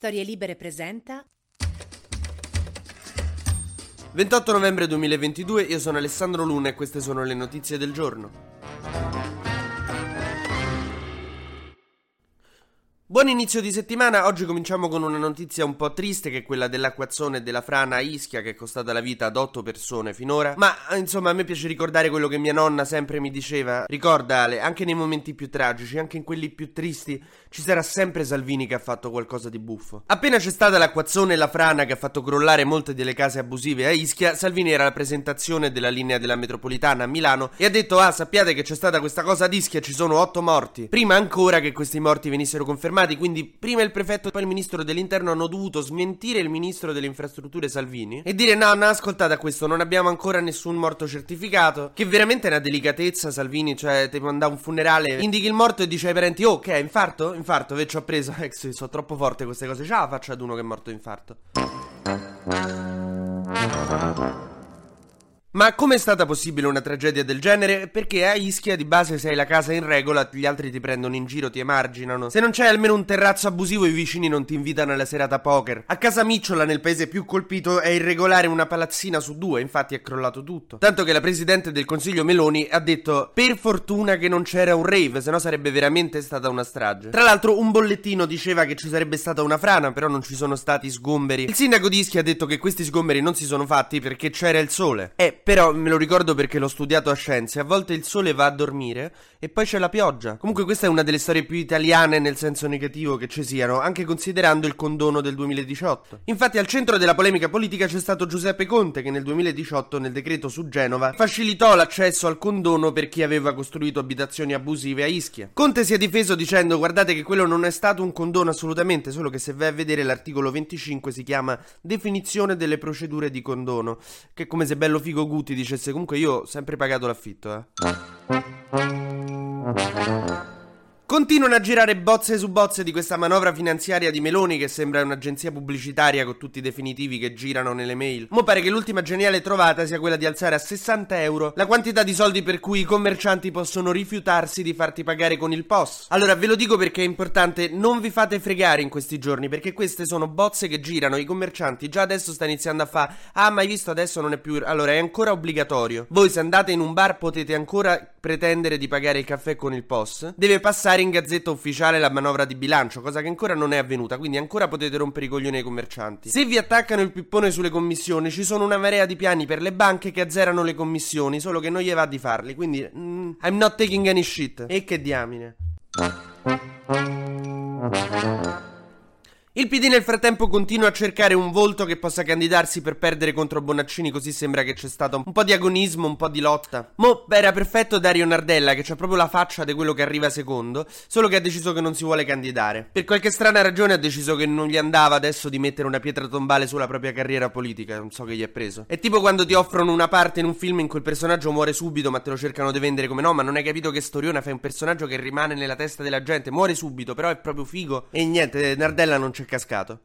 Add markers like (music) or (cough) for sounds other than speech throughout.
Storie Libere presenta 28 novembre 2022, io sono Alessandro Luna e queste sono le notizie del giorno. Buon inizio di settimana, oggi cominciamo con una notizia un po' triste che è quella dell'acquazzone della frana a Ischia che è costata la vita ad otto persone finora, ma insomma a me piace ricordare quello che mia nonna sempre mi diceva, ricorda Ale, anche nei momenti più tragici, anche in quelli più tristi, ci sarà sempre Salvini che ha fatto qualcosa di buffo. Appena c'è stata l'acquazzone e la frana che ha fatto crollare molte delle case abusive a Ischia, Salvini era alla presentazione della linea della metropolitana a Milano e ha detto ah sappiate che c'è stata questa cosa ad Ischia, ci sono otto morti, prima ancora che questi morti venissero confermati confermati, quindi prima il prefetto e poi il ministro dell'interno hanno dovuto smentire il ministro delle infrastrutture Salvini e dire no, no, ascoltate a questo, non abbiamo ancora nessun morto certificato, che veramente è una delicatezza Salvini, cioè ti manda un funerale, indichi il morto e dice ai parenti, oh, che è, infarto? Infarto, ve ci ho preso, (laughs) eh, sono troppo forte queste cose, la faccio ad uno che è morto infarto. Ma come è stata possibile una tragedia del genere? Perché a Ischia di base se hai la casa in regola, gli altri ti prendono in giro, ti emarginano. Se non c'è almeno un terrazzo abusivo, i vicini non ti invitano alla serata poker. A casa Micciola, nel paese più colpito, è irregolare una palazzina su due, infatti è crollato tutto. Tanto che la presidente del consiglio Meloni ha detto: Per fortuna che non c'era un rave, sennò sarebbe veramente stata una strage. Tra l'altro, un bollettino diceva che ci sarebbe stata una frana, però non ci sono stati sgomberi. Il sindaco di Ischia ha detto che questi sgomberi non si sono fatti perché c'era il sole. Eh, però me lo ricordo perché l'ho studiato a scienze. A volte il sole va a dormire e poi c'è la pioggia. Comunque questa è una delle storie più italiane nel senso negativo che ci siano, anche considerando il condono del 2018. Infatti al centro della polemica politica c'è stato Giuseppe Conte che nel 2018 nel decreto su Genova facilitò l'accesso al condono per chi aveva costruito abitazioni abusive a Ischia. Conte si è difeso dicendo guardate che quello non è stato un condono assolutamente, solo che se vai a vedere l'articolo 25 si chiama definizione delle procedure di condono, che come se bello figo Guti dicesse comunque io ho sempre pagato l'affitto, eh. Continuano a girare bozze su bozze di questa manovra finanziaria di Meloni che sembra un'agenzia pubblicitaria con tutti i definitivi che girano nelle mail. Mo pare che l'ultima geniale trovata sia quella di alzare a 60 euro la quantità di soldi per cui i commercianti possono rifiutarsi di farti pagare con il POS. Allora ve lo dico perché è importante, non vi fate fregare in questi giorni perché queste sono bozze che girano, i commercianti già adesso stanno iniziando a fare ah ma hai visto adesso non è più... Allora è ancora obbligatorio. Voi se andate in un bar potete ancora pretendere di pagare il caffè con il POS. Deve passare in gazzetta ufficiale la manovra di bilancio, cosa che ancora non è avvenuta, quindi ancora potete rompere i coglioni ai commercianti. Se vi attaccano il pippone sulle commissioni, ci sono una marea di piani per le banche che azzerano le commissioni, solo che non gli va di farli, quindi mm, I'm not taking any shit. E che diamine. Il PD nel frattempo continua a cercare un volto che possa candidarsi per perdere contro Bonaccini, così sembra che c'è stato un po' di agonismo, un po' di lotta. Mo era perfetto Dario Nardella, che ha proprio la faccia di quello che arriva secondo, solo che ha deciso che non si vuole candidare. Per qualche strana ragione ha deciso che non gli andava adesso di mettere una pietra tombale sulla propria carriera politica, non so che gli è preso. È tipo quando ti offrono una parte in un film in cui il personaggio muore subito, ma te lo cercano di vendere come no, ma non hai capito che storiona, fai un personaggio che rimane nella testa della gente, muore subito, però è proprio figo. E niente, Nardella non c'è cascato.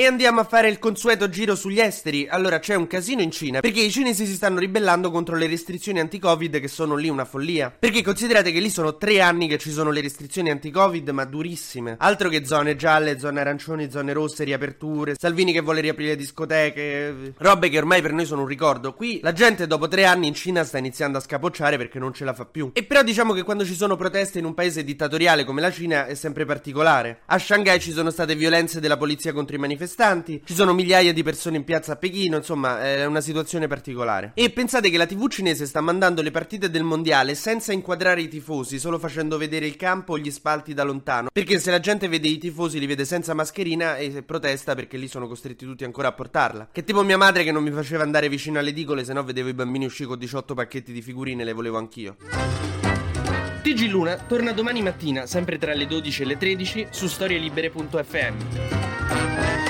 E andiamo a fare il consueto giro sugli esteri. Allora c'è un casino in Cina perché i cinesi si stanno ribellando contro le restrizioni anti-Covid che sono lì una follia. Perché considerate che lì sono tre anni che ci sono le restrizioni anti-Covid, ma durissime. Altro che zone gialle, zone arancioni, zone rosse, riaperture. Salvini che vuole riaprire discoteche. Robe che ormai per noi sono un ricordo. Qui la gente dopo tre anni in Cina sta iniziando a scapocciare perché non ce la fa più. E però diciamo che quando ci sono proteste in un paese dittatoriale come la Cina è sempre particolare. A Shanghai ci sono state violenze della polizia contro i manifestanti manifestanti, ci sono migliaia di persone in piazza a Pechino, insomma è una situazione particolare. E pensate che la TV cinese sta mandando le partite del mondiale senza inquadrare i tifosi, solo facendo vedere il campo o gli spalti da lontano, perché se la gente vede i tifosi li vede senza mascherina e protesta perché lì sono costretti tutti ancora a portarla. Che tipo mia madre che non mi faceva andare vicino alle edicole, se no vedevo i bambini uscire con 18 pacchetti di figurine, le volevo anch'io. TG Luna torna domani mattina, sempre tra le 12 e le 13, su storielibere.fm.